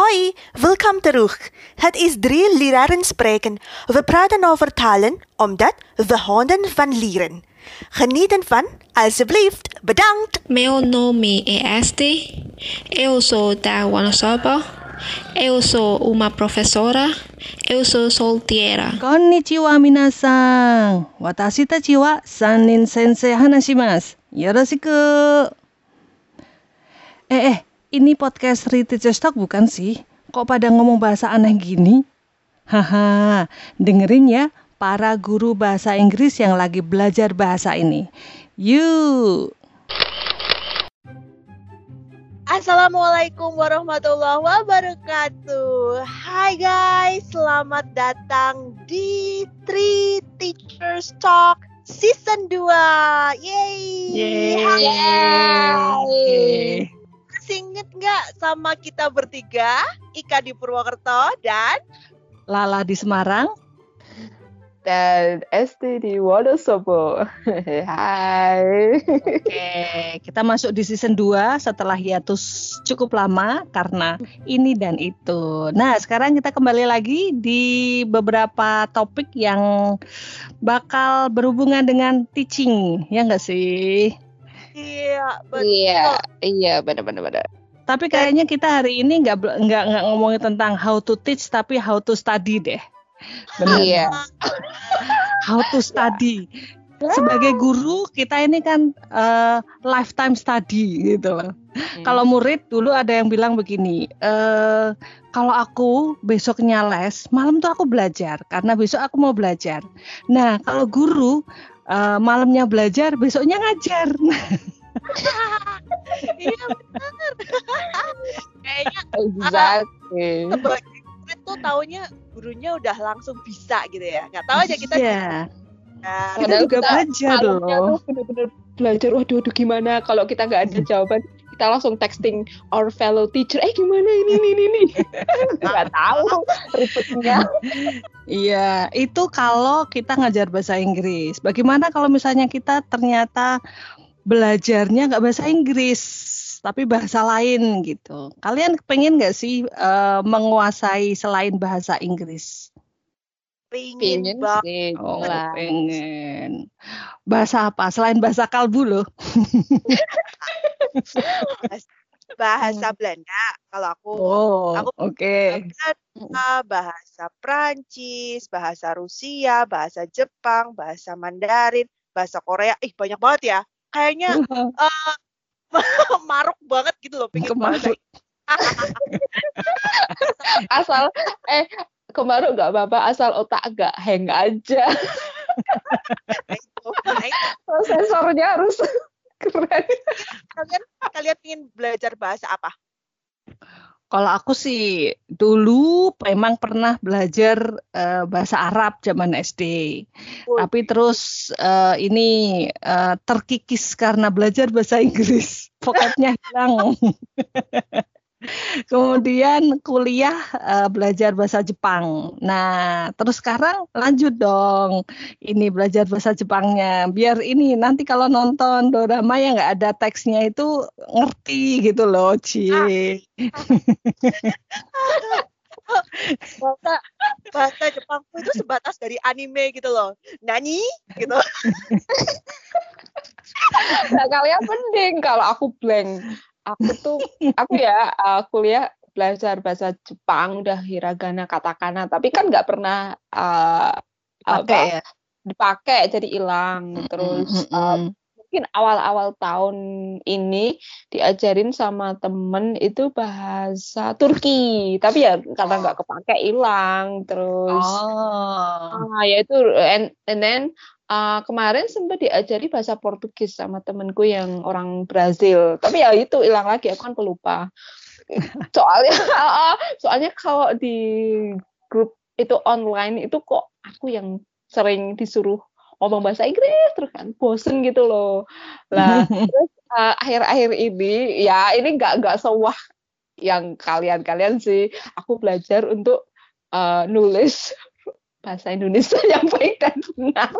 Hoi, welkom terug. Het is drie leraren spreken. We praten over talen omdat we houden van leren. Geniet ervan, alsjeblieft. Bedankt. Meu nome é Este. Eu sou da Wanasoba. Eu sou uma professora. Eu sou solteira. Konnichiwa minasan. Watashi tachi wa sanin sensei hanashimasu. Yoroshiku. Eh, eh, ini podcast Teachers Talk bukan sih? Kok pada ngomong bahasa aneh gini? Haha, dengerin ya para guru bahasa Inggris yang lagi belajar bahasa ini. Yuk! Assalamualaikum warahmatullahi wabarakatuh. Hai guys, selamat datang di Three Teachers Talk Season 2. Yeay. Yeay. Masih inget nggak sama kita bertiga? Ika di Purwokerto dan Lala di Semarang. dan ST di Wonosobo. Hai. Oke, kita masuk di season 2 setelah hiatus cukup lama karena ini dan itu. Nah, sekarang kita kembali lagi di beberapa topik yang bakal berhubungan dengan teaching, ya nggak sih? Iya betul. Iya, iya benar-benar benar. Tapi kayaknya kita hari ini nggak nggak nggak ngomongin tentang how to teach, tapi how to study deh. Benar. Iya. How to study. Sebagai guru kita ini kan eh, lifetime study gitu loh. Kalau murid dulu ada yang bilang begini, eh kalau aku besoknya les, malam tuh aku belajar karena besok aku mau belajar. Nah kalau guru eh, malamnya belajar, besoknya ngajar. iya benar. Kayaknya Exactly. sebagai murid tuh taunya gurunya udah langsung bisa gitu ya. Nggak tahu aja kita Iya, Nah, kita juga belajar malamnya loh. tuh bener-bener belajar. Waduh, waduh gimana kalau kita nggak ada jawaban kita langsung texting our fellow teacher. Eh gimana ini ini ini. ini. Nggak tahu ribetnya. Iya, itu kalau kita ngajar bahasa Inggris. Bagaimana kalau misalnya kita ternyata belajarnya nggak bahasa Inggris, tapi bahasa lain gitu. Kalian pengen nggak sih eh, menguasai selain bahasa Inggris? pingin Pingin banget. sih. Oh, lah. pengen. Bahasa apa? Selain bahasa kalbu loh. bahasa Belanda kalau aku Oh, aku oke. Belanda, bahasa Prancis, bahasa Rusia, bahasa Jepang, bahasa Mandarin, bahasa Korea. Ih banyak banget ya. Kayaknya eh, maruk banget gitu loh pengen bahasa Kemaruk. Asal eh kemarin nggak apa-apa asal otak agak hang aja. Nah, itu Prosesornya harus keren. kalian kalian ingin belajar bahasa apa? Kalau aku sih dulu memang pernah belajar eh, bahasa Arab zaman SD. Tapi terus eh, ini eh, terkikis karena belajar bahasa Inggris. Vocabnya hilang. Kemudian kuliah eh, belajar bahasa Jepang. Nah, terus sekarang lanjut dong. Ini belajar bahasa Jepangnya. Biar ini nanti kalau nonton drama yang nggak ada teksnya itu ngerti gitu loh, Ci. bahasa bahasa Jepangku itu sebatas dari anime gitu loh. Nani gitu. Nah, kalian mending kalau aku blank. Aku tuh aku ya uh, kuliah belajar bahasa Jepang udah hiragana katakana tapi kan nggak pernah uh, Pakai apa, ya. dipakai jadi hilang terus uh, Mm-mm. Mungkin awal-awal tahun ini diajarin sama temen itu bahasa Turki. Tapi ya karena nggak kepake hilang terus. Oh. ah ya itu and, and then uh, kemarin sempat diajari bahasa Portugis sama temenku yang orang Brazil. Tapi ya itu hilang lagi aku kan pelupa soalnya soalnya kalau di grup itu online itu kok aku yang sering disuruh ngomong bahasa Inggris terus kan bosen gitu loh. Lah terus uh, akhir-akhir ini ya ini nggak nggak sewah yang kalian-kalian sih. Aku belajar untuk uh, nulis bahasa Indonesia yang baik dan benar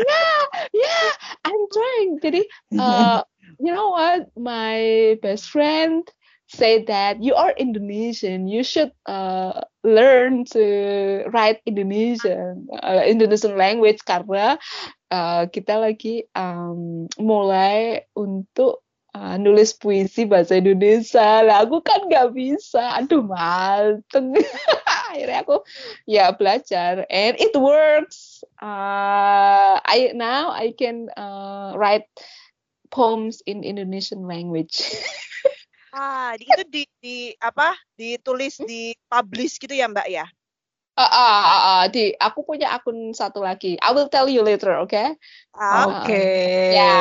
ya ya I'm trying. Jadi uh, you know what? My best friend say that you are Indonesian, you should uh, learn to write Indonesian uh, Indonesian language karena uh, kita lagi um, mulai untuk uh, nulis puisi bahasa Indonesia. Lah aku kan nggak bisa. Aduh mateng. Akhirnya aku ya belajar and it works. Uh, I now I can uh, write poems in Indonesian language. Ah, di- itu di, di apa? Ditulis di publish gitu ya, Mbak ya? Ah, ah, ah, ah, di aku punya akun satu lagi. I will tell you later, oke? Okay? Ah, Oke. Ya.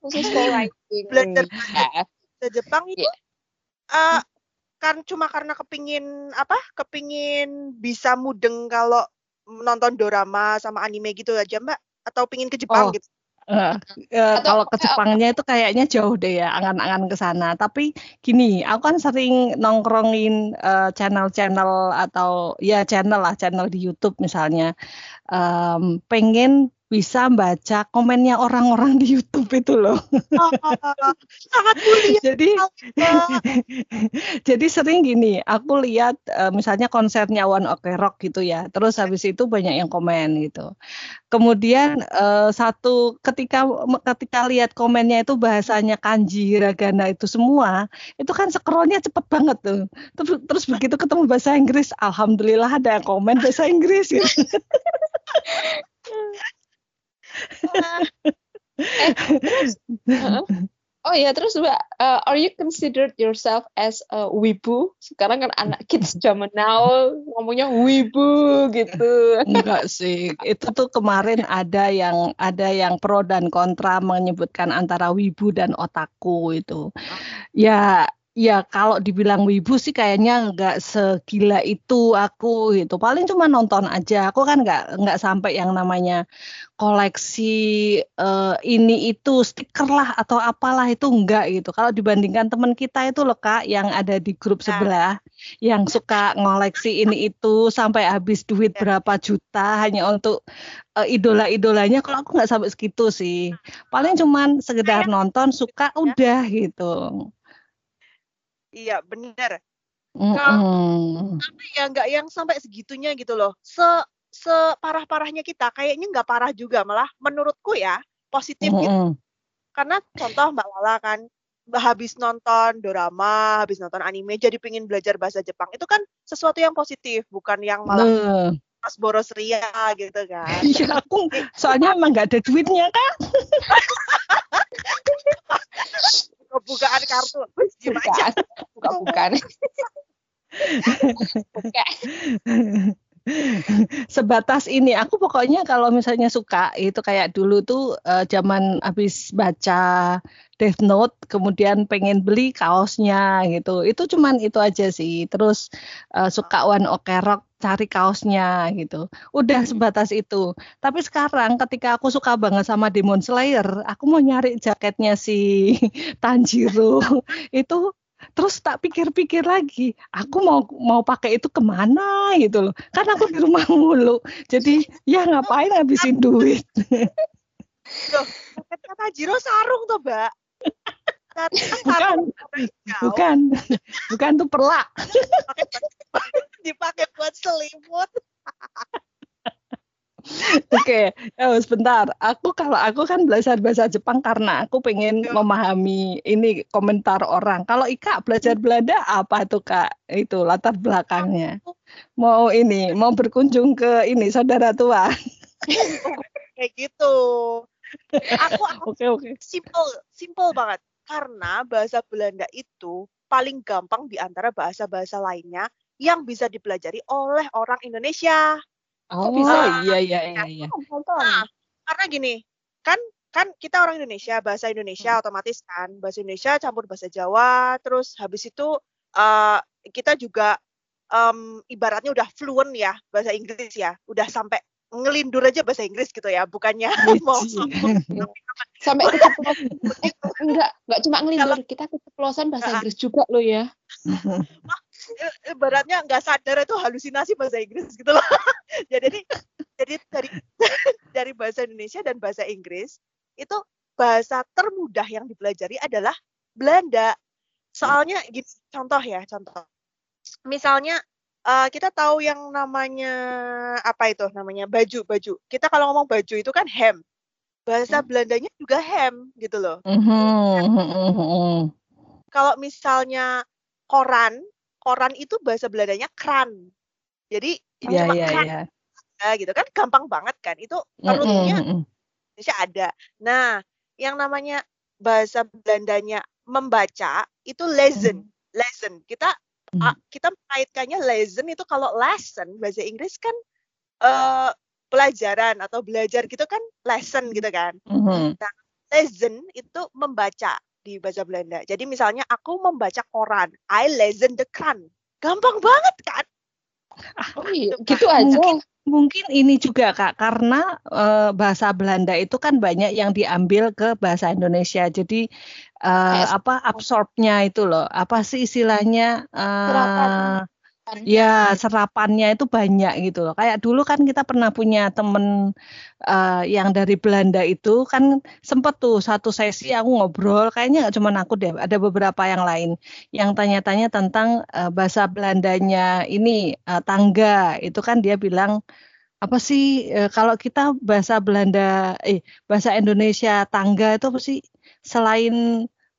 Khusus for writing. Belajar Ya. bahasa Jepang itu eh, kan cuma karena kepingin apa? Kepingin bisa mudeng kalau nonton dorama sama anime gitu aja, Mbak? Atau pingin ke Jepang Oh. gitu? Eh, eh, Atau- kalau ke Jepangnya itu kayaknya jauh deh ya, angan-angan ke sana. Tapi gini, aku kan sering nongkrongin eh, channel-channel atau ya channel lah, channel di YouTube misalnya. Em, pengen bisa baca komennya orang-orang di YouTube itu loh. Ah, sangat mulia. Jadi jadi sering gini, aku lihat eh, misalnya konsernya One Ok Rock gitu ya. Terus habis itu banyak yang komen gitu. Kemudian eh, satu ketika ketika lihat komennya itu bahasanya kanji, hiragana itu semua, itu kan scrollnya cepet banget tuh. Terus, terus begitu ketemu bahasa Inggris, alhamdulillah ada yang komen bahasa Inggris gitu. Heeh. Oh ya, terus Mbak, uh, are you considered yourself as a wibu? Sekarang kan anak kids zaman now ngomongnya wibu gitu. Enggak sih, itu tuh kemarin ada yang ada yang pro dan kontra menyebutkan antara wibu dan otaku itu. Ya, ya kalau dibilang wibu sih kayaknya enggak segila itu aku gitu. Paling cuma nonton aja. Aku kan enggak enggak sampai yang namanya koleksi eh, ini itu stiker lah atau apalah itu enggak gitu. Kalau dibandingkan teman kita itu loh Kak yang ada di grup Nah. sebelah yang suka ngoleksi ini itu sampai habis duit Ya. berapa juta hanya untuk eh, idola-idolanya. Kalau aku nggak sampai segitu sih. Paling cuman sekedar nonton suka udah gitu. Iya, benar. Mm-mm. Ya nggak yang sampai segitunya gitu loh. Se separah-parahnya kita kayaknya nggak parah juga malah menurutku ya positif gitu. Mm-mm. Karena contoh Mbak Lala kan habis nonton dorama, habis nonton anime jadi pingin belajar bahasa Jepang. Itu kan sesuatu yang positif, bukan yang malah pas boros ria gitu kan. iya aku soalnya emang nggak ada duitnya kan. Kebukaan kartu. Diem aja. Bukan. Sebatas ini aku pokoknya kalau misalnya suka itu kayak dulu tuh eh, zaman habis baca Death Note kemudian pengen beli kaosnya gitu. Itu cuman itu aja sih. Terus eh, suka One Ok Rock cari kaosnya gitu. Udah sebatas itu. Tapi sekarang ketika aku suka banget sama Demon Slayer, aku mau nyari jaketnya si Tanjiro. itu terus tak pikir-pikir lagi, aku mau mau pakai itu ke mana gitu loh. Kan aku di rumah mulu. Jadi ya ngapain ngabisin duit. Loh, jaket kata Jiro sarung tuh, Mbak. Kan jauh, Bukan. Bukan tuh perlak. Dipakai buat selimut. Oke, oh, sebentar. Aku kalau aku kan belajar bahasa Jepang karena aku pengen Ya. memahami ini komentar orang. Kalau Ika belajar Belanda apa tuh Kak? Itu latar belakangnya. Mau ini, mau berkunjung ke ini saudara tua. Kayak gitu. Aku aku Oke, oke. simple, simple banget. Karena bahasa Belanda itu paling gampang di antara bahasa-bahasa lainnya yang bisa dipelajari oleh orang Indonesia. Oh, bisa? iya iya iya iya. Nonton. Nah, karena gini, kan kan kita orang Indonesia, bahasa Indonesia otomatis kan, bahasa Indonesia campur bahasa Jawa, terus habis itu eh, kita juga em, ibaratnya udah fluent ya bahasa Inggris ya, udah sampai ngelindur aja bahasa Inggris gitu ya, bukannya mau sombong. Sampai keceplosan. Eh, enggak, enggak cuma ngelindur, kita keceplosan bahasa Ah. Inggris juga loh ya. I- ibaratnya nggak sadar itu halusinasi bahasa Inggris gitu loh. jadi jadi dari dari bahasa Indonesia dan bahasa Inggris itu bahasa termudah yang dipelajari adalah Belanda. soalnya gitu contoh ya contoh misalnya uh, kita tahu yang namanya apa itu namanya baju baju kita kalau ngomong baju itu kan hem bahasa hmm. Belandanya juga hem gitu loh mm-hmm. kalau misalnya koran koran itu bahasa Belandanya kran jadi yeah, cuma yeah, kran yeah. gitu kan gampang banget kan itu terusnya mm-hmm. Indonesia ada nah yang namanya bahasa Belandanya membaca itu lesson mm-hmm. lesson kita hmm. kita mengaitkannya lesson itu kalau lesson bahasa Inggris kan uh, pelajaran atau belajar gitu kan lesson gitu kan. Hmm. Nah, lesson itu membaca di bahasa Belanda. Jadi misalnya aku membaca koran, I listen the Quran. Gampang banget kan? Oh iya, gitu, kan? aja. Mungkin, mungkin ini juga Kak, karena uh, bahasa Belanda itu kan banyak yang diambil ke bahasa Indonesia. Jadi uh, apa absorbnya itu loh apa sih istilahnya uh, ya serapannya itu banyak gitu loh. Kayak dulu kan kita pernah punya temen uh, yang dari Belanda itu kan sempet tuh satu sesi aku ngobrol kayaknya nggak cuma aku deh ada beberapa yang lain yang tanya-tanya tentang uh, bahasa Belandanya ini uh, tangga. Itu kan dia bilang apa sih uh, kalau kita bahasa Belanda eh bahasa Indonesia tangga itu apa sih? Selain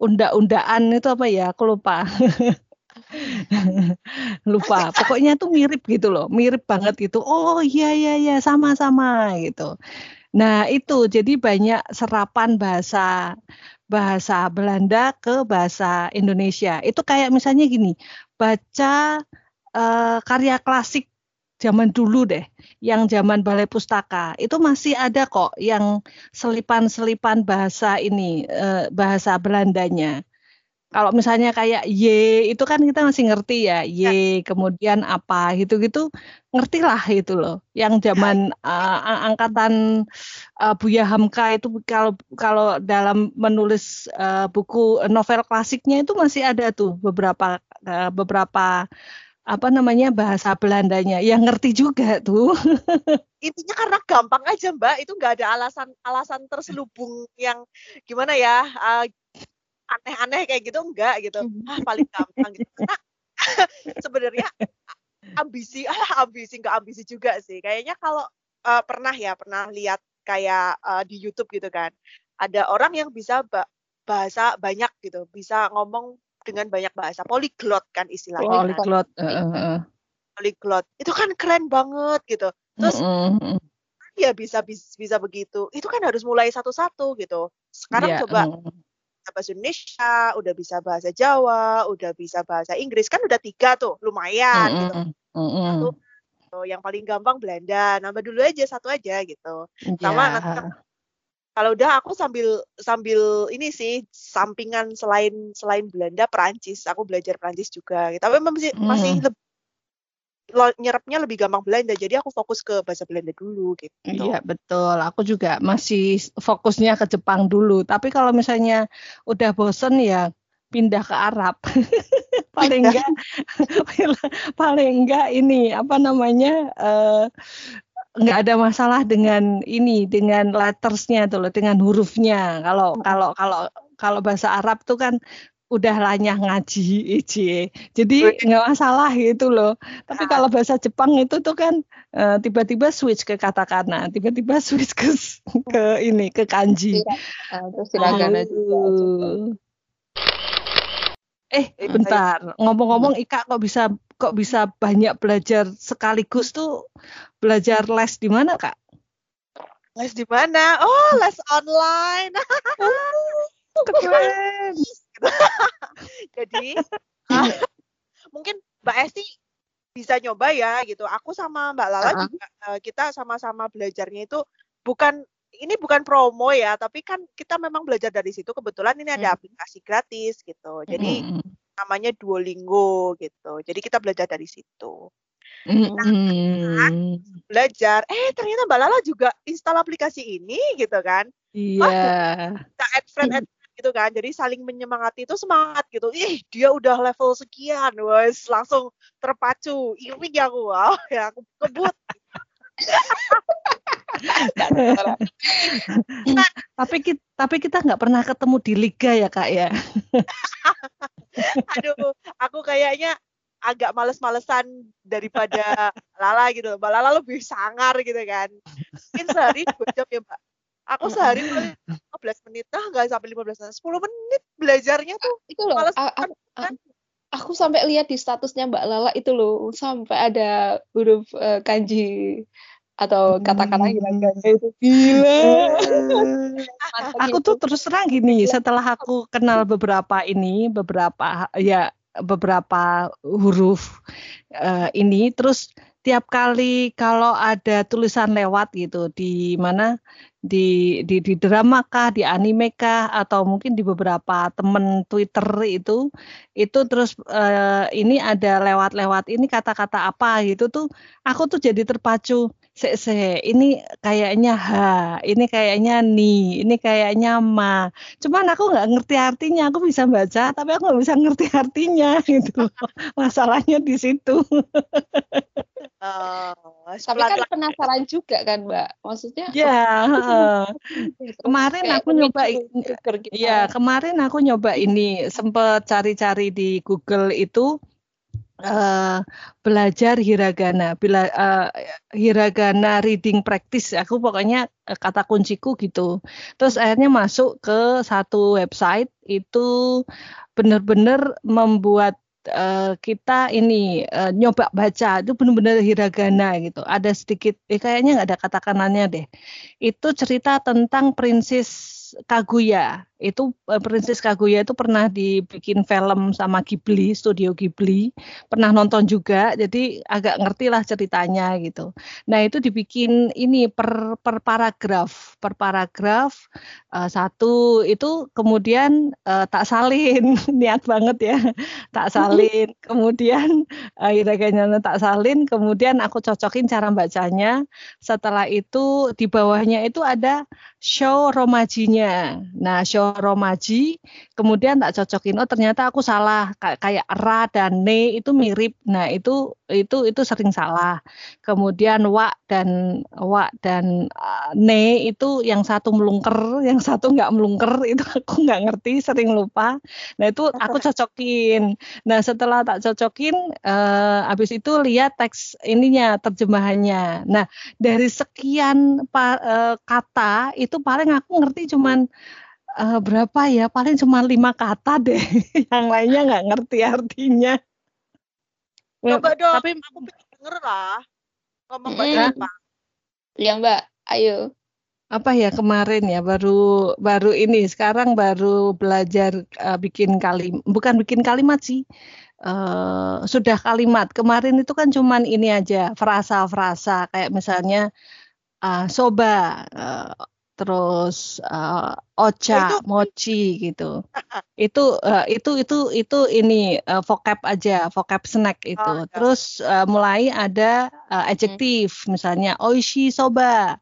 unda-undaan itu apa ya? Aku lupa lupa. Pokoknya tuh mirip gitu loh. Mirip banget gitu. Oh iya iya iya. Sama-sama gitu. Nah itu. Jadi banyak serapan bahasa bahasa Belanda ke bahasa Indonesia. Itu kayak misalnya gini. Baca uh, karya klasik zaman dulu deh, yang zaman balai pustaka. Itu masih ada kok yang selipan-selipan bahasa ini eh, bahasa Belandanya. Kalau misalnya kayak Y itu kan kita masih ngerti ya, Y ya. kemudian apa gitu-gitu ngerti lah itu loh. Yang zaman uh, angkatan uh, Buya Hamka itu kalau kalau dalam menulis uh, buku novel klasiknya itu masih ada tuh beberapa uh, beberapa apa namanya bahasa Belandanya yang ngerti juga tuh intinya karena gampang aja mbak itu nggak ada alasan alasan terselubung yang gimana ya uh, aneh-aneh kayak gitu enggak gitu. Hmm. ah, paling gampang gitu. Karena sebenarnya ambisi ah ambisi nggak ambisi juga sih. Kayaknya kalau uh, pernah ya pernah lihat kayak uh, di YouTube gitu kan ada orang yang bisa bahasa banyak gitu bisa ngomong dengan banyak bahasa. Polyglot kan istilahnya kan. polyglot uh, uh, polyglot. Itu kan keren banget gitu. Terus uh, uh, ya bisa, bisa bisa begitu. Itu kan harus mulai satu-satu gitu. Sekarang yeah, coba uh. Bahasa Indonesia udah bisa bahasa Jawa udah bisa bahasa Inggris kan udah tiga tuh lumayan uh, gitu uh, uh. Satu, yang paling gampang Belanda nambah dulu aja satu aja gitu yeah. sama nanti kalau udah aku sambil sambil ini sih sampingan selain selain Belanda Perancis aku belajar Perancis juga tapi masih hmm. masih lebih nyerapnya lebih gampang Belanda. Jadi aku fokus ke bahasa Belanda dulu gitu. Iya betul. Aku juga masih fokusnya ke Jepang dulu. Tapi kalau misalnya udah bosen ya pindah ke Arab. Paling enggak paling enggak ini apa namanya uh, nggak ada masalah dengan ini dengan lettersnya tuh loh dengan hurufnya. Kalau hmm. kalau kalau kalau bahasa Arab tuh kan udah lanyah ngaji ije jadi nggak masalah gitu loh. Tapi ah. kalau bahasa Jepang itu tuh kan uh, tiba-tiba switch ke katakana tiba-tiba switch ke ke ini ke kanji. Uh, terus hiragana juga eh bentar. ngomong-ngomong Ika kok bisa kok bisa banyak belajar sekaligus tuh belajar les di mana kak? Les di mana? Oh les online. oh, Jadi uh, mungkin Mbak Esti bisa nyoba ya gitu. Aku sama Mbak Lala uh -huh. juga uh, kita sama-sama belajarnya itu bukan ini bukan promo ya, tapi kan kita memang belajar dari situ. Kebetulan ini ada hmm. aplikasi gratis gitu. Jadi hmm namanya Duolingo gitu. Jadi kita belajar dari situ. Nah, belajar, eh ternyata Mbak Lala juga install aplikasi ini gitu kan. Iya. Yeah. kita add friend, add gitu kan. Jadi saling menyemangati itu semangat gitu. Ih, dia udah level sekian, wes langsung terpacu. Iri aku, wow, ya aku kebut. tapi kita tapi kita nggak pernah ketemu di liga ya kak ya. Aduh, aku kayaknya agak males-malesan daripada Lala gitu. Mbak Lala lebih sangar gitu kan. Mungkin sehari dua jam ya Mbak. Aku sehari 15 menit, ah nggak sampai 15 menit, 10 menit belajarnya tuh. Itu loh, Males a- a- banget kan. aku sampai lihat di statusnya Mbak Lala itu loh, sampai ada huruf eh, kanji atau kata-kata hiragana itu. Gila. Aku tuh terus terang gini, setelah aku kenal beberapa ini, beberapa ya beberapa huruf eh, ini, terus tiap kali kalau ada tulisan lewat gitu di mana di di di drama kah, di anime kah, atau mungkin di beberapa temen Twitter itu, itu terus eh, ini ada lewat-lewat ini kata-kata apa gitu tuh, aku tuh jadi terpacu. Se, se, ini kayaknya ha, ini kayaknya ni, ini kayaknya ma. Cuman aku nggak ngerti artinya, aku bisa baca, tapi aku nggak bisa ngerti artinya gitu. Masalahnya di situ. Eh, Tapi kan penasaran juga kan Mbak. Maksudnya Ya, terus kemarin aku nyoba. Iya, kemarin aku nyoba ini sempet cari-cari di Google itu eh belajar hiragana, bila eh, hiragana reading practice. Aku pokoknya eh, kata kunciku gitu. Terus akhirnya masuk ke satu website itu benar-benar membuat eh, kita ini eh, nyoba baca itu benar-benar hiragana gitu. Ada sedikit, eh, kayaknya nggak ada kata kanannya deh. Itu cerita tentang Princess Kaguya. Itu eh, Princess Kaguya itu pernah dibikin film sama Ghibli, studio Ghibli. Pernah nonton juga, jadi agak ngerti lah ceritanya gitu. Nah, itu dibikin ini per per paragraf, per paragraf eh, satu itu kemudian eh, tak salin, niat banget ya. Tak salin. Kemudian eh, hiragana tak salin, kemudian aku cocokin cara bacanya. Setelah itu di bawahnya itu ada show romajinya. Nah, show romaji, kemudian tak cocokin. Oh, ternyata aku salah. Kayak ra dan ne itu mirip. Nah, itu itu itu sering salah. Kemudian wa dan wa dan uh, ne itu yang satu melungker, yang satu nggak melungker. Itu aku nggak ngerti, sering lupa. Nah, itu aku cocokin. Nah, setelah tak cocokin, eh, habis itu lihat teks ininya, terjemahannya. Nah, dari sekian pa- eh, kata itu paling aku ngerti cuman eh, berapa ya? Paling cuma lima kata deh. Yang lainnya nggak ngerti artinya. Coba dong, tapi aku pengen denger lah. Ngomong bahasa Jepang. Iya Mbak, ayo. apa ya? Kemarin ya baru baru ini. Sekarang baru belajar eh, bikin kalimat bukan bikin kalimat sih. Eh, sudah kalimat. Kemarin itu kan cuman ini aja frasa-frasa. Kayak misalnya ah, soba. Eh, terus eh, ocha Oh, itu- mochi gitu. Itu eh, itu itu itu ini eh, vocab aja vocab snack itu. Oh, terus eh, mulai ada eh, adjektif misalnya oishi soba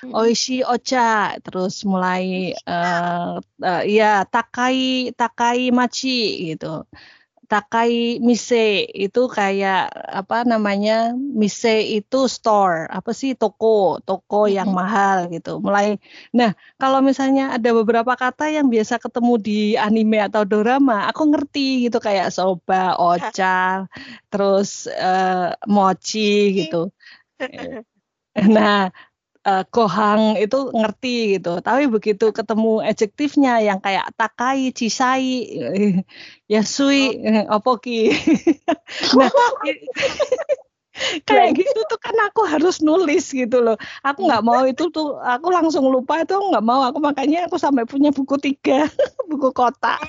Oishi Ocha, terus mulai eh eh, ya Takai Takai Machi gitu. Takai Mise itu kayak apa namanya? Mise itu store, apa sih toko, toko yang mahal gitu. Mulai Nah, kalau misalnya ada beberapa kata yang biasa ketemu di anime atau drama, aku ngerti gitu kayak soba, ocha, terus eh, mochi gitu. Nah, eh, Gohang itu ngerti gitu. Tapi begitu ketemu adjektifnya yang kayak takai, cisai, yasui, eh, opoki. nah, kayak gitu tuh kan aku harus nulis gitu loh. Aku nggak mau itu tuh, aku langsung lupa itu nggak mau. Aku makanya aku sampai punya buku tiga, buku kotak.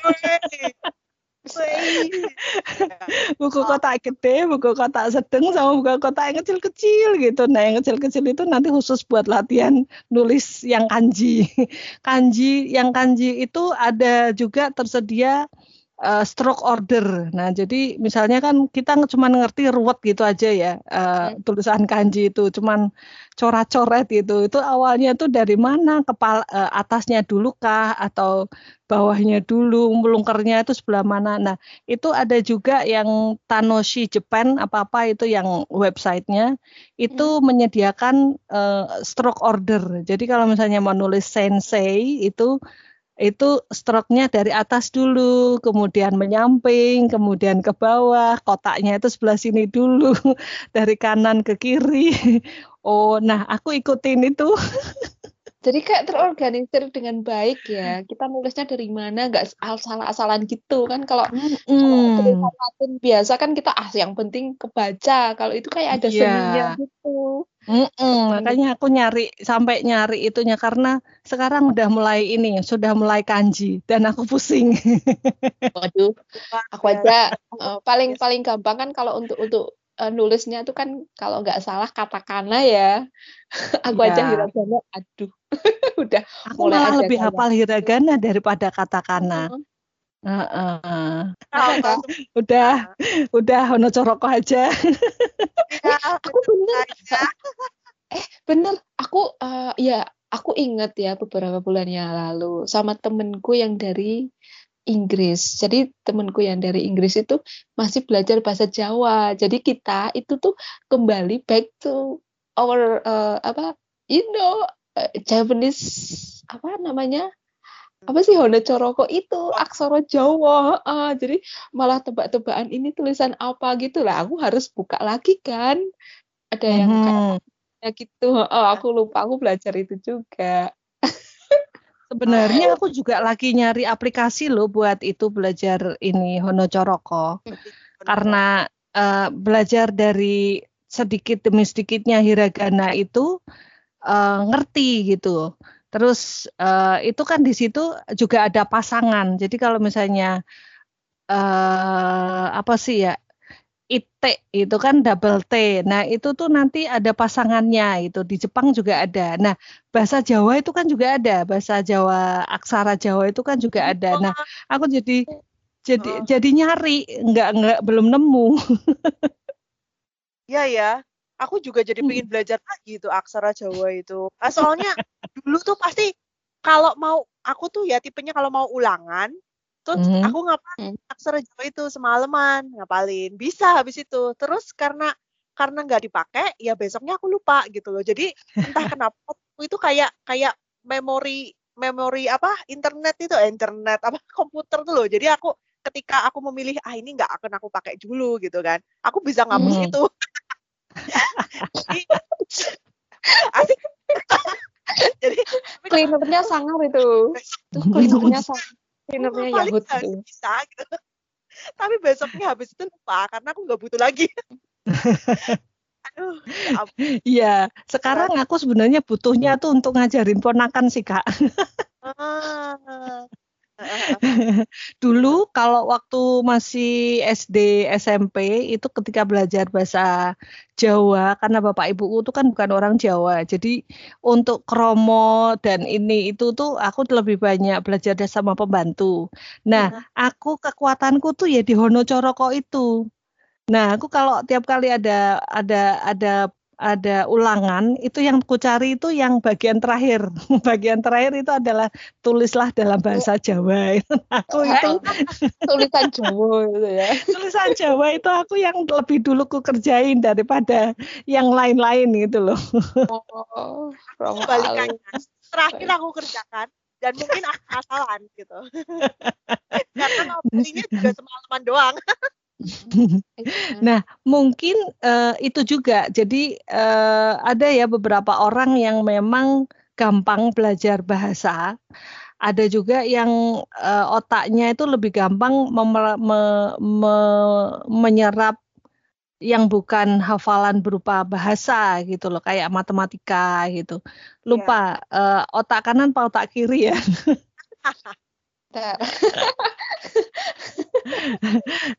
Buku kotak gede, buku kotak sedang, sama buku kotak yang kecil-kecil gitu. Nah, yang kecil-kecil itu nanti khusus buat latihan nulis yang kanji. Kanji, yang kanji itu ada juga tersedia uh, stroke order. Nah, jadi misalnya kan kita cuma ngerti ruwet gitu aja ya, uh, tulisan kanji itu cuman coret-coret gitu. Itu awalnya tuh dari mana? Kepala uh, atasnya dulu kah atau bawahnya dulu, melungkernya itu sebelah mana? Nah, itu ada juga yang Tanoshi Japan apa-apa itu yang websitenya itu hmm. menyediakan uh, stroke order. Jadi kalau misalnya mau nulis sensei itu itu stroke-nya dari atas dulu, kemudian menyamping, kemudian ke bawah, kotaknya itu sebelah sini dulu, dari kanan ke kiri. Oh, nah aku ikutin itu. Jadi kayak terorganisir dengan baik ya. Kita nulisnya dari mana, nggak salah-asalan gitu kan. Kalau mm. Biasa kan kita ah yang penting kebaca. Kalau itu kayak ada yeah. seninya gitu. Mm -mm, makanya aku nyari sampai nyari itunya karena sekarang udah mulai ini sudah mulai kanji dan aku pusing. Waduh, aku aja uh, paling paling gampang kan kalau untuk untuk uh, nulisnya tuh kan kalau nggak salah katakana ya. aku ya. aja hiragana, aduh, udah aku mulai malah lebih hafal hiragana daripada katakana. Uh Uh, uh. Oh, udah, udah Hono Coroko aja. ya, aku bener. eh bener, aku uh, ya aku inget ya beberapa bulan yang lalu sama temenku yang dari Inggris. Jadi temenku yang dari Inggris itu masih belajar bahasa Jawa. Jadi kita itu tuh kembali back to our uh, apa, you know, uh, Japanese apa namanya apa sih Honda Coroko itu? Aksara Jawa uh, jadi malah tebak-tebakan ini tulisan apa gitu. Lah aku harus buka lagi kan. Ada yang hmm. kayak gitu oh, aku lupa aku belajar itu juga. Sebenarnya aku juga lagi nyari aplikasi loh buat itu belajar ini Hono Coroko karena uh, belajar dari sedikit demi sedikitnya hiragana itu uh, ngerti gitu Terus uh, itu kan di situ juga ada pasangan. Jadi kalau misalnya uh, apa sih ya ite itu kan double T. Nah itu tuh nanti ada pasangannya itu di Jepang juga ada. Nah bahasa Jawa itu kan juga ada. Bahasa Jawa aksara Jawa itu kan juga ada. Nah aku jadi jadi jadi nyari nggak nggak belum nemu. Iya ya, aku juga jadi pengen hmm. belajar lagi itu aksara Jawa itu. Nah, soalnya dulu tuh pasti kalau mau aku tuh ya tipenya kalau mau ulangan terus mm -hmm. aku ngapalin hmm. aksara Jawa itu semalaman ngapalin bisa habis itu terus karena karena nggak dipakai ya besoknya aku lupa gitu loh jadi entah kenapa itu kayak kayak memori memori apa internet itu eh, internet apa komputer tuh loh jadi aku ketika aku memilih ah ini nggak akan aku pakai dulu gitu kan aku bisa ngapus mm. itu asik jadi cleanernya sangar itu. Cleanernya sangar. cleanernya itu. bisa. Gitu tapi besoknya habis itu lupa karena aku nggak butuh lagi. Aduh, Iya, sekarang aku sebenarnya butuhnya tuh untuk ngajarin ponakan sih kak. Ah. Dulu kalau waktu masih SD SMP itu ketika belajar bahasa Jawa karena bapak ibuku itu kan bukan orang Jawa. Jadi untuk kromo dan ini itu tuh aku lebih banyak belajar sama pembantu. Nah, aku kekuatanku tuh ya di Honocoroko itu. Nah, aku kalau tiap kali ada ada ada ada ulangan itu yang ku cari itu yang bagian terakhir. Bagian terakhir itu adalah tulislah dalam bahasa Jawa. Aku itu tulisan Jawa itu ya. Tulisan Jawa itu aku yang lebih dulu ku kerjain daripada yang lain-lain gitu loh. Oh, terakhir aku kerjakan dan mungkin asalan gitu. Karena ngobrolnya juga semalaman doang nah, mungkin uh, itu juga. Jadi uh, ada ya beberapa orang yang memang gampang belajar bahasa. Ada juga yang uh, otaknya itu lebih gampang me me me menyerap yang bukan hafalan berupa bahasa gitu loh, kayak matematika gitu. Lupa yeah. uh, otak kanan otak kiri ya.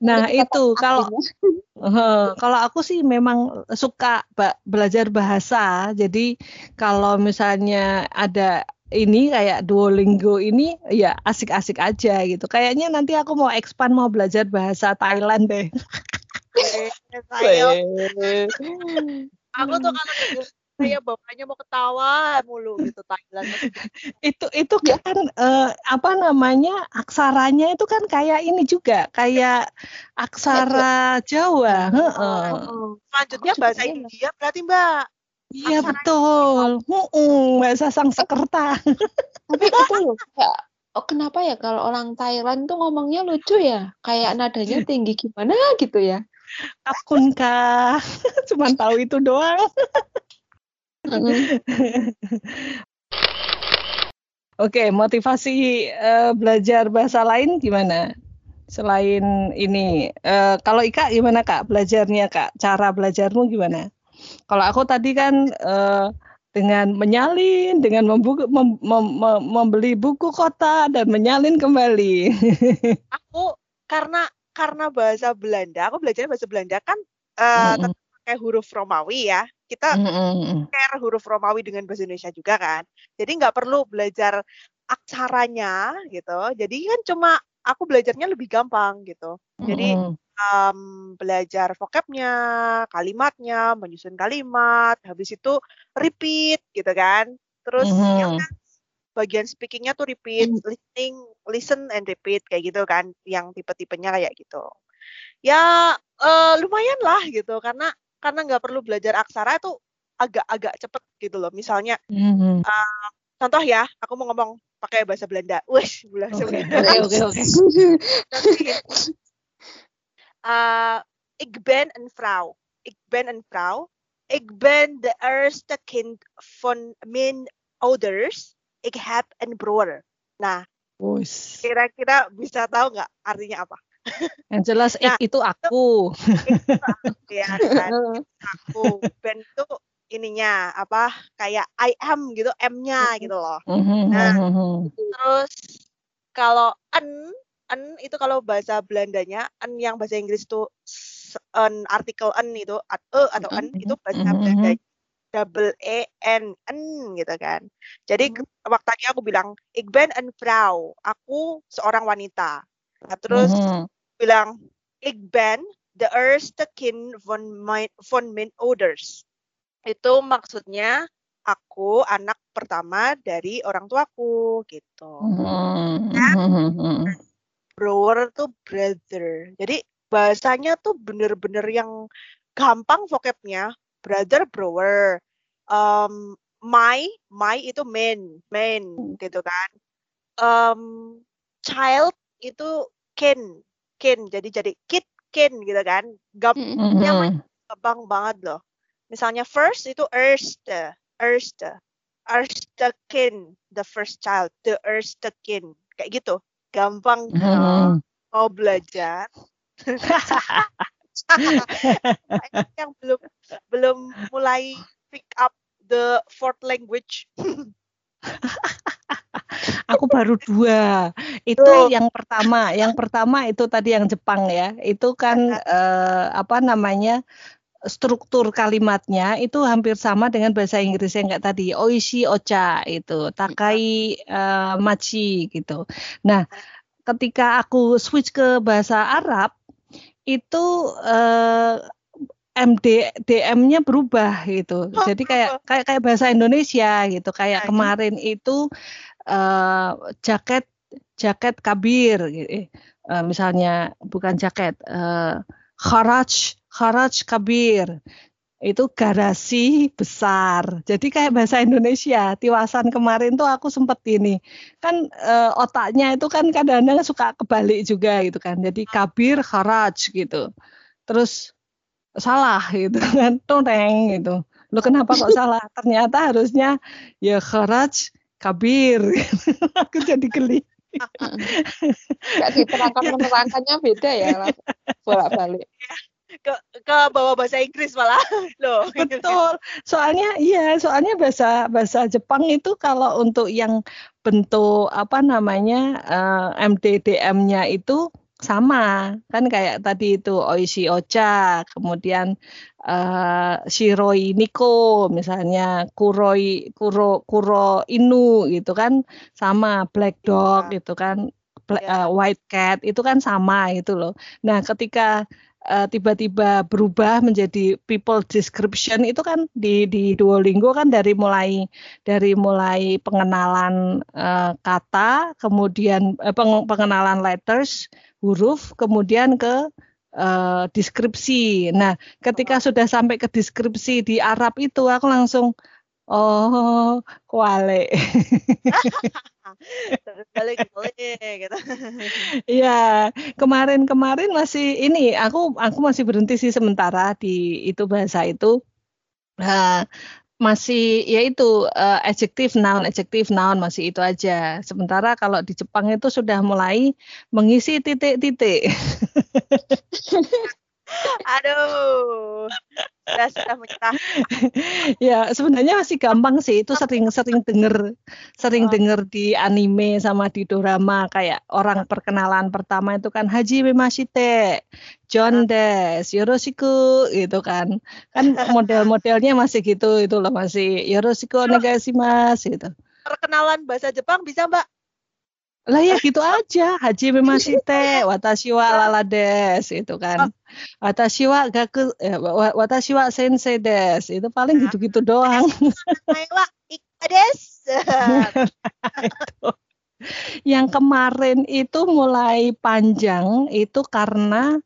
nah itu kalau kalau aku sih memang suka belajar bahasa. Jadi kalau misalnya ada ini kayak Duolingo ini ya asik-asik aja gitu. Kayaknya nanti aku mau expand mau belajar bahasa Thailand deh. Eh, saya aku tuh kalau saya bapaknya mau ketawa mulu gitu Thailand. itu itu kan eh, apa namanya aksaranya itu kan kayak ini juga kayak aksara Jawa. Heeh. Selanjutnya bahasa India berarti Mbak. Iya betul. Heeh, bahasa Sangskerta. Tapi itu loh, kayak oh, kenapa ya kalau orang Thailand tuh ngomongnya lucu ya? Kayak nadanya tinggi gimana gitu ya. Kapkun kah? Cuman tahu itu doang. Oke, motivasi eh, belajar bahasa lain gimana? Selain ini, eh, kalau Ika gimana Kak belajarnya Kak? Cara belajarmu gimana? Kalau aku tadi kan eh, dengan menyalin, dengan membuku, mem- mem- mem- membeli buku kota dan menyalin kembali. aku karena karena bahasa Belanda, aku belajar bahasa Belanda kan eh, Mm-mm. tetap pakai huruf Romawi ya. Kita Mm-mm. share huruf Romawi dengan bahasa Indonesia juga kan. Jadi nggak perlu belajar aksaranya gitu. Jadi kan cuma aku belajarnya lebih gampang gitu. Jadi Mm-mm. em, belajar vocabnya, kalimatnya, menyusun kalimat, habis itu repeat gitu kan. Terus ya Mhm. udah, bagian speakingnya tuh repeat, listening, listen and repeat kayak gitu kan, yang tipe-tipenya kayak gitu. Ya eh, lumayan lah gitu karena karena nggak perlu belajar aksara itu agak-agak cepet gitu loh. Misalnya Mhm. contoh ya, aku mau ngomong pakai bahasa Belanda. Wih, bahasa Oke, Belanda. oke, oke, oke. Nanti eh, ik ben een vrouw. Ik ben een vrouw. Ik ben de eerste kind van mijn ouders. Ik heb een broer. Nah, kira-kira bisa tahu nggak artinya apa? Yang jelas Nah, ik itu aku. Ya kan, aku. Ben itu ininya apa? Kayak I am gitu, M-nya gitu loh. Nah, Mhm. Terus kalau en, en itu kalau bahasa Belandanya, en yang bahasa Inggris tuh s- en artikel en itu at- e atau en itu bahasa. Belanda double e n en gitu kan. Jadi ke- waktu tadi aku bilang ik ben een vrouw, aku seorang wanita. Nah, terus Mhm. bilang ik ben de eerste kind van mijn van mijn ouders. Itu maksudnya aku anak pertama dari orang tuaku gitu. Mhm. Nah. Brower tuh brother. Jadi bahasanya tuh bener-bener yang gampang vocabnya. Brother, brower. Um, my, my itu main, main gitu kan. Um, child itu kin, kin. Jadi jadi kid, kin gitu kan. Gam- Mhm. gampang banget loh. Misalnya first itu erste, erste, erste kin, the first child, the erste kin, kayak gitu. Gampang Mhm. dong. Mau belajar. yang belum belum mulai pick up the fourth language. Aku baru dua. Itu yang pertama. Yang pertama itu tadi yang Jepang ya. Itu kan eh, apa namanya? struktur kalimatnya itu hampir sama dengan bahasa Inggris yang kayak tadi oishi ocha itu takai eh, machi gitu. Nah, ketika aku switch ke bahasa Arab itu eh, MD DM-nya berubah gitu. Jadi kayak kayak kayak bahasa Indonesia gitu. Kayak Nah, kemarin itu eh, jaket jaket kabir gitu. Eh, misalnya bukan jaket eh, kharaj kharaj kabir itu garasi besar. Jadi kayak bahasa Indonesia. Tiwasan kemarin tuh aku sempet ini kan eh, otaknya itu kan kadang-kadang suka kebalik juga gitu kan. Jadi kabir kharaj gitu. Terus salah gitu kan tong gitu. Lo kenapa kok salah? Ternyata harusnya ya kharaj kabir. aku jadi geli. Nggak diterangkan menerangkannya beda ya bolak-balik. ke ke bawah bahasa Inggris malah. Loh. Betul. Soalnya iya, soalnya bahasa bahasa Jepang itu kalau untuk yang bentuk apa namanya eh, MDDM-nya itu sama. Kan kayak tadi itu Oishi Ocha kemudian uh, Shiroi Niko misalnya Kuroi Kuro Kuro Inu gitu kan. Sama Black Dog ya. gitu kan. Black, uh, White Cat itu kan sama itu loh. Nah ketika uh, tiba-tiba berubah menjadi people description itu kan di di Duolingo kan dari mulai dari mulai pengenalan uh, kata kemudian uh, pengenalan letters huruf kemudian ke uh, deskripsi. Nah, ketika sudah sampai ke deskripsi di Arab itu aku langsung oh, kuale. terus balik gitu. Iya, kemarin-kemarin masih ini aku aku masih berhenti sih sementara di itu bahasa itu. Nah, masih yaitu uh, adjektif noun adjektif noun masih itu aja. Sementara kalau di Jepang itu sudah mulai mengisi titik-titik. Aduh, sudah sudah menyerah. ya sebenarnya masih gampang sih. Itu sering-sering denger, sering oh. denger di anime sama di drama kayak orang perkenalan pertama itu kan Haji Mimashite, John Des, Yoroshiku gitu kan. Kan model-modelnya masih gitu itu loh masih Yoroshiku onegaishimasu gitu. Perkenalan bahasa Jepang bisa Mbak? Lah ya gitu aja. Haji Mimashite, Watashi wa lalades itu kan. Watashi wa gaku eh, Watashi wa sensei des. Itu paling gitu-gitu doang. wa ikades. Yang kemarin itu mulai panjang itu karena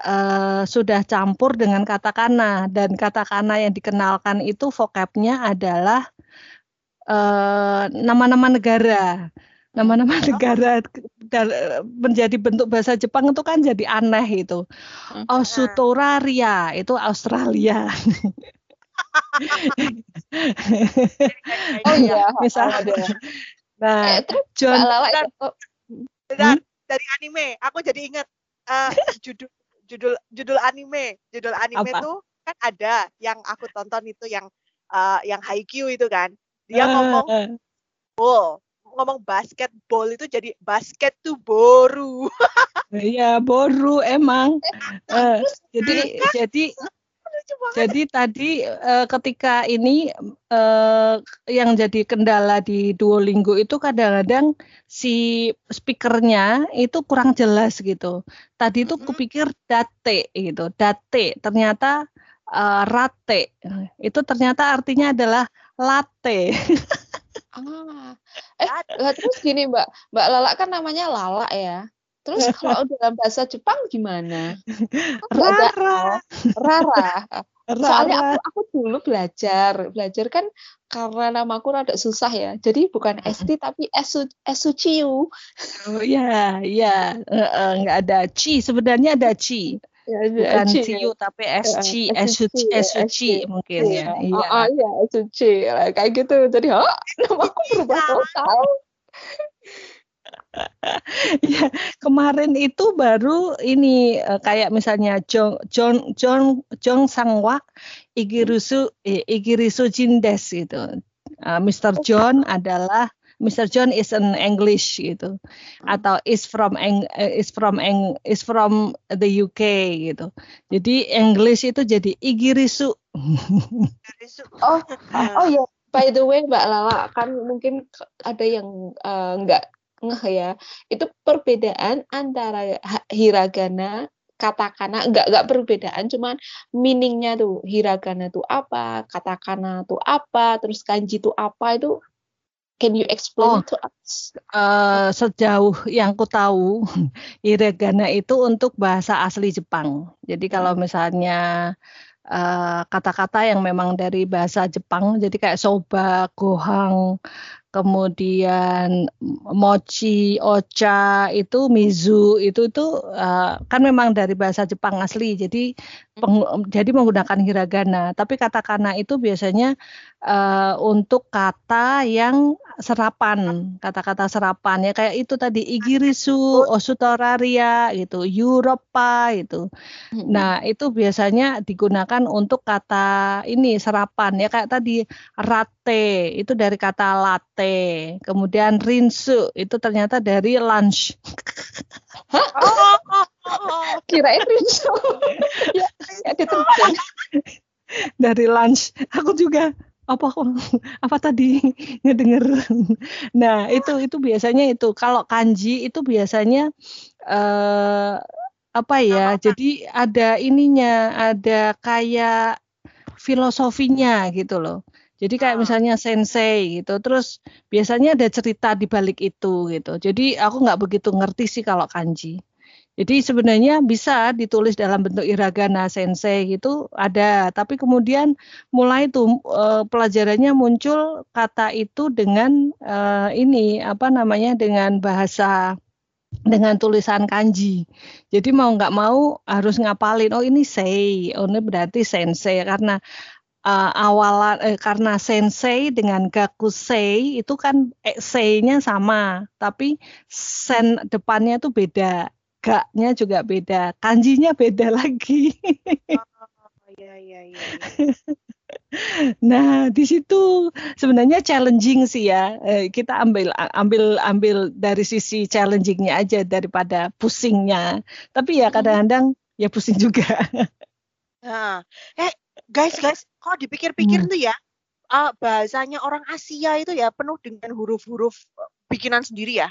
uh, sudah campur dengan katakana dan katakana yang dikenalkan itu vocabnya adalah eh, nama-nama uh, negara nama-nama negara menjadi bentuk bahasa Jepang itu kan jadi aneh itu. Australia itu Australia. oh iya, misalnya. Nah, eh, John hmm? dari anime, aku jadi ingat uh, judul judul judul anime, judul anime Apa? tuh kan ada yang aku tonton itu yang uh, yang Haikyuu itu kan. Dia ngomong oh ngomong basketball itu jadi basket tuh boru. Iya boru emang. uh, jadi jadi jadi tadi uh, ketika ini uh, yang jadi kendala di Duolingo itu kadang-kadang si speakernya itu kurang jelas gitu. Tadi itu kupikir date gitu, date ternyata uh, rate. Itu ternyata artinya adalah latte. Ah, eh lah, terus gini Mbak, Mbak Lala kan namanya Lala ya. Terus kalau dalam bahasa Jepang gimana? Rara. Rara. Soalnya aku, aku dulu belajar, belajar kan karena namaku rada susah ya. Jadi bukan ST tapi Esu Esuciu. Oh iya, iya. Uh, uh, ada Ci, sebenarnya ada Ci. Bukan CU tapi SC, SUC, SUC mungkin ya. Iya. Oh, oh iya, SUC. Kayak gitu. Jadi, oh, nama aku berubah total. ya kemarin itu baru ini uh, kayak misalnya John John John Jong Sangwa Igirusu Igirisu Jindes gitu. Uh, Mr. John adalah Mr. John is an English gitu hmm. atau is from Eng, eh, is from Eng, is from the UK gitu. Jadi English itu jadi igirisu. oh, oh ya. By the way, Mbak Lala kan mungkin ada yang uh, nggak ngeh ya. Itu perbedaan antara hiragana katakana nggak nggak perbedaan cuman meaningnya tuh hiragana tuh apa katakana tuh apa terus kanji tuh apa itu Can you explain oh, to us? Uh, sejauh yang ku tahu, hiragana itu untuk bahasa asli Jepang. Jadi kalau hmm. misalnya eh, kata-kata uh, yang memang dari bahasa Jepang, jadi kayak soba, gohang, kemudian mochi, ocha itu mizu itu itu uh, kan memang dari bahasa Jepang asli. Jadi peng, jadi menggunakan hiragana. Tapi katakana itu biasanya uh, untuk kata yang serapan kata-kata serapan. Ya kayak itu tadi igirisu, osutoraria gitu, Europa itu. Nah, itu biasanya digunakan untuk kata ini serapan. Ya kayak tadi rate itu dari kata latte. Kemudian rinsu itu ternyata dari lunch. Oh, oh, oh, oh. Kirain Rinso. ya, ya dari lunch. Aku juga apa apa tadi ngedenger. Nah, itu itu biasanya itu kalau kanji itu biasanya eh apa ya? Jadi ada ininya, ada kayak filosofinya gitu loh. Jadi kayak Ah. misalnya sensei gitu, terus biasanya ada cerita di balik itu gitu. Jadi aku nggak begitu ngerti sih kalau kanji. Jadi sebenarnya bisa ditulis dalam bentuk hiragana sensei gitu ada, tapi kemudian mulai tuh eh, pelajarannya muncul kata itu dengan eh, ini apa namanya dengan bahasa dengan tulisan kanji. Jadi mau nggak mau harus ngapalin. Oh ini sei, oh ini berarti sensei karena eh, awalan eh, karena sensei dengan gakusei itu kan eh, sei-nya sama, tapi sen depannya tuh beda. Gaknya juga beda, kanjinya beda lagi. Oh, iya, iya, iya. iya. Nah, di situ sebenarnya challenging sih ya. Eh, kita ambil ambil ambil dari sisi challengingnya aja daripada pusingnya. Tapi ya kadang-kadang ya pusing juga. Nah, eh guys, guys, kalau dipikir-pikir Hmm. tuh ya, ah, bahasanya orang Asia itu ya penuh dengan huruf-huruf eh, bikinan sendiri ya.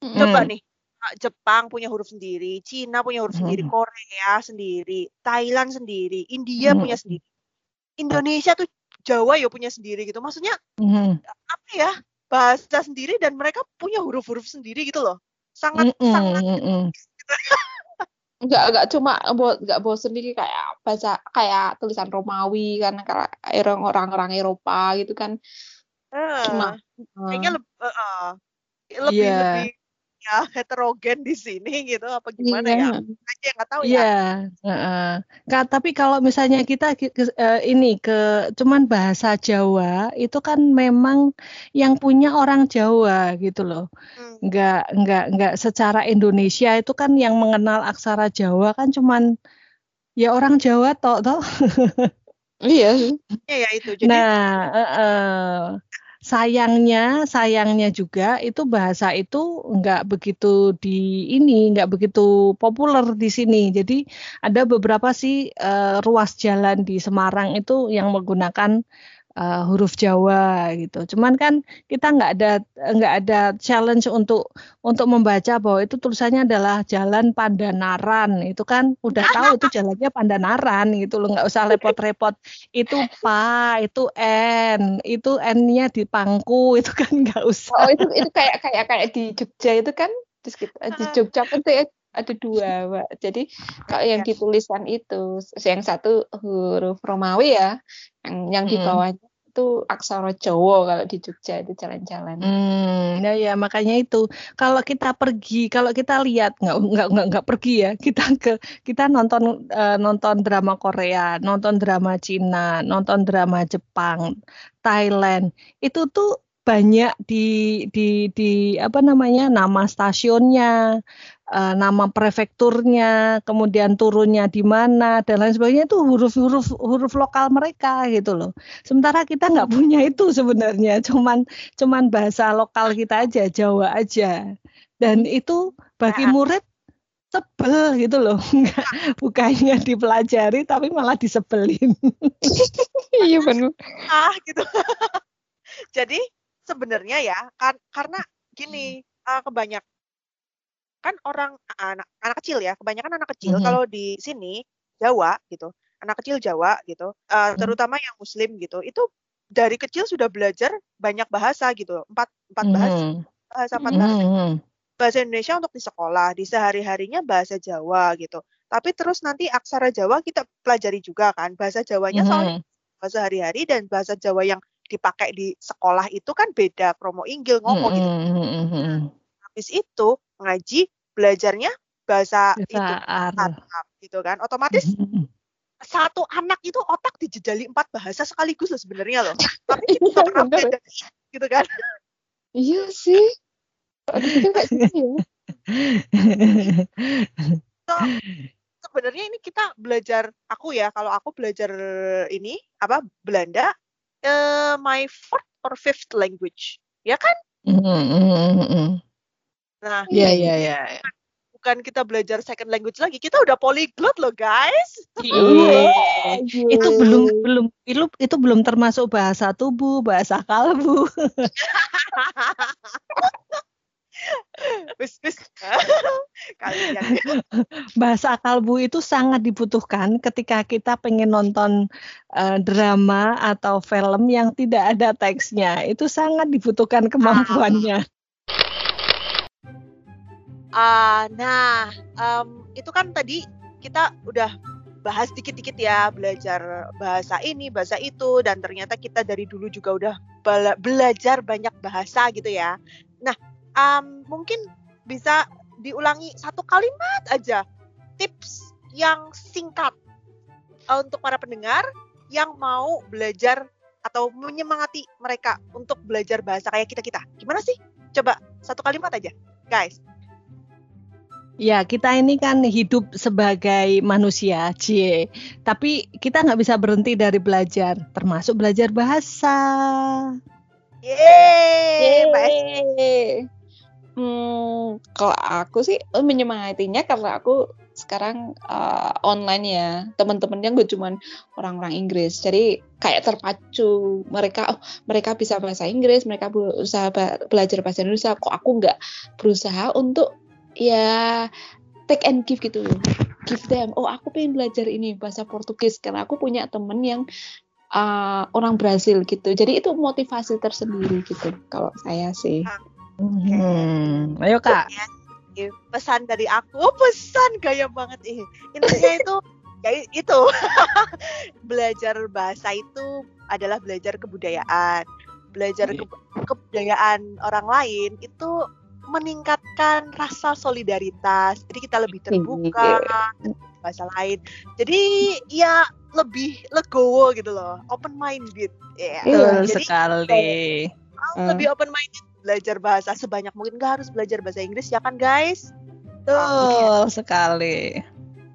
Coba Hmm. nih, ah, Jepang punya huruf sendiri, Cina punya huruf sendiri, Hmm. Korea sendiri, Thailand sendiri, India Hmm. punya sendiri. Indonesia tuh Jawa ya punya sendiri gitu. Maksudnya Mhm. apa ya? Bahasa sendiri dan mereka punya huruf-huruf sendiri gitu loh. Sangat Mm-mm, sangat mm-mm. Enggak, enggak cuma bo- enggak bosen nih kayak baca kayak tulisan Romawi kan orang- orang-orang Eropa gitu kan. eh, Cuma kayaknya lebih lebih Iya. lebih ya heterogen di sini gitu apa gimana Iya. ya? Aja nggak tahu ya. Iya, heeh. Ka- tapi kalau misalnya kita eh, ini ke cuman bahasa Jawa itu kan memang yang punya orang Jawa gitu loh. Hmm. Nggak nggak nggak secara Indonesia itu kan yang mengenal aksara Jawa kan cuman ya orang Jawa toh toh. Iya. Iya ya itu. Jadi Nah, heeh. Sayangnya sayangnya juga itu bahasa itu nggak begitu di ini nggak begitu populer di sini. Jadi ada beberapa sih eh, ruas jalan di Semarang itu yang menggunakan eh, huruf Jawa gitu. Cuman kan kita nggak ada nggak ada challenge untuk untuk membaca bahwa itu tulisannya adalah Jalan Pandanaran. Itu kan udah tahu itu jalannya Pandanaran gitu loh, nggak usah repot-repot. Itu pa, itu n, itu n-nya di pangku itu kan nggak usah. Oh itu itu kayak kayak kayak di Jogja itu kan di, sekitar- di Jogja kan tuh ya ada dua, Mbak. Jadi kalau yang Iya. di tulisan itu yang satu huruf Romawi ya, yang yang di bawahnya itu aksara Jawa kalau di Jogja itu jalan-jalan. Hmm, nah ya makanya itu kalau kita pergi, kalau kita lihat nggak nggak nggak nggak pergi ya, kita ke kita nonton eh, nonton drama Korea, nonton drama Cina, nonton drama Jepang, Thailand, itu tuh banyak di di di apa namanya nama stasiunnya, eh, nama prefekturnya, kemudian turunnya di mana dan lain sebagainya itu huruf-huruf huruf lokal mereka gitu loh. Sementara kita nggak punya itu sebenarnya, cuman cuman bahasa lokal kita aja, Jawa aja. Dan itu bagi Nah. murid sebel gitu loh, nggak bukannya dipelajari tapi malah disebelin. Iya benar. ah gitu. Jadi sebenarnya ya kan karena gini eh, kebanyak kan orang anak anak kecil ya kebanyakan anak kecil Mhm. kalau di sini Jawa gitu anak kecil Jawa gitu eh, Mhm. terutama yang Muslim gitu itu dari kecil sudah belajar banyak bahasa gitu empat empat bahasa Mhm, bahasa empat bahasa mhm, bahasa Indonesia untuk di sekolah, di sehari-harinya bahasa Jawa gitu. Tapi terus nanti aksara Jawa kita pelajari juga kan. Bahasa Jawanya soalnya mhm, bahasa hari-hari dan bahasa Jawa yang dipakai di sekolah itu kan beda kromo inggil ngomong gitu. mhm, mhm, mhm. Habis itu ngaji belajarnya bahasa itu Bahasa Arab. Arab gitu kan. Otomatis Mhm. satu anak itu otak dijejali empat bahasa sekaligus loh sebenarnya loh. Tapi kita nggak pernah Bener. belajar gitu kan. Iya sih. Ya. So, sebenarnya ini kita belajar aku ya kalau aku belajar ini apa Belanda eh, my fourth or fifth language ya kan Mhm, mhm, mhm. Nah Iya, iya, iya. bukan kita belajar second language lagi, kita udah polyglot loh guys. Iya. Itu belum belum itu itu belum termasuk bahasa tubuh, bahasa kalbu. Wis wis. Kalian ya. Bahasa kalbu itu sangat dibutuhkan ketika kita pengen nonton eh, drama atau film yang tidak ada teksnya. Itu sangat dibutuhkan kemampuannya. Ah, nah, em, itu kan tadi kita udah bahas dikit-dikit ya belajar bahasa ini, bahasa itu, dan ternyata kita dari dulu juga udah bela- belajar banyak bahasa gitu ya. Nah, em, mungkin bisa diulangi satu kalimat aja tips yang singkat eh, untuk para pendengar yang mau belajar atau menyemangati mereka untuk belajar bahasa kayak kita kita. Gimana sih? Coba satu kalimat aja, guys. Ya, kita ini kan hidup sebagai manusia, cie. Tapi kita nggak bisa berhenti dari belajar, termasuk belajar bahasa. Yeay. Yeay. Hmm, kalau aku sih menyemangatinya karena aku sekarang eh, online ya teman-temannya gue cuman orang-orang Inggris jadi kayak terpacu mereka oh mereka bisa bahasa Inggris mereka berusaha belajar bahasa Indonesia kok aku nggak berusaha untuk ya take and give gitu give them oh aku pengen belajar ini bahasa Portugis karena aku punya temen yang eh, orang Brazil gitu jadi itu motivasi tersendiri gitu kalau saya sih Hmm, ayo kak. Ya, pesan dari aku, oh, pesan gaya banget ih. Intinya itu ya itu belajar bahasa itu adalah belajar kebudayaan. Belajar Iya. ke- kebudayaan orang lain itu meningkatkan rasa solidaritas. Jadi kita lebih terbuka bahasa lain. Jadi ya lebih legowo gitu loh, open minded. Ya. Betul Jadi sekali. mau Hmm. lebih open minded belajar bahasa sebanyak mungkin nggak harus belajar bahasa Inggris ya kan guys Betul sekali.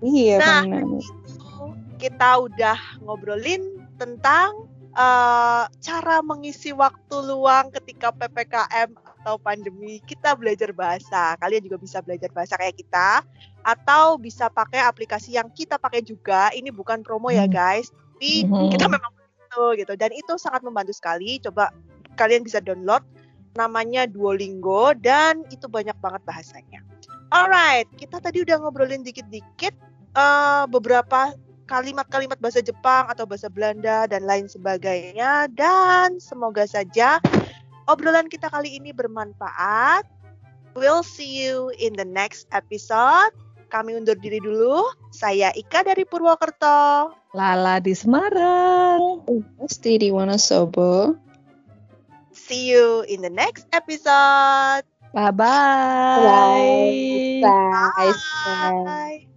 iya Nah, benar itu kita udah ngobrolin tentang eh, cara mengisi waktu luang ketika ppkm atau pandemi kita belajar bahasa kalian juga bisa belajar bahasa kayak kita atau bisa pakai aplikasi yang kita pakai juga ini bukan promo ya Hmm. guys tapi Mhm. kita memang begitu gitu dan itu sangat membantu sekali coba kalian bisa download namanya Duolingo dan itu banyak banget bahasanya. Alright, kita tadi udah ngobrolin dikit-dikit eh, beberapa kalimat-kalimat bahasa Jepang atau bahasa Belanda dan lain sebagainya dan semoga saja obrolan kita kali ini bermanfaat. We'll see you in the next episode. Kami undur diri dulu. Saya Ika dari Purwokerto. Lala di Semarang. pasti di Wonosobo See you in the next episode. Bye-bye. Bye. Bye. Bye.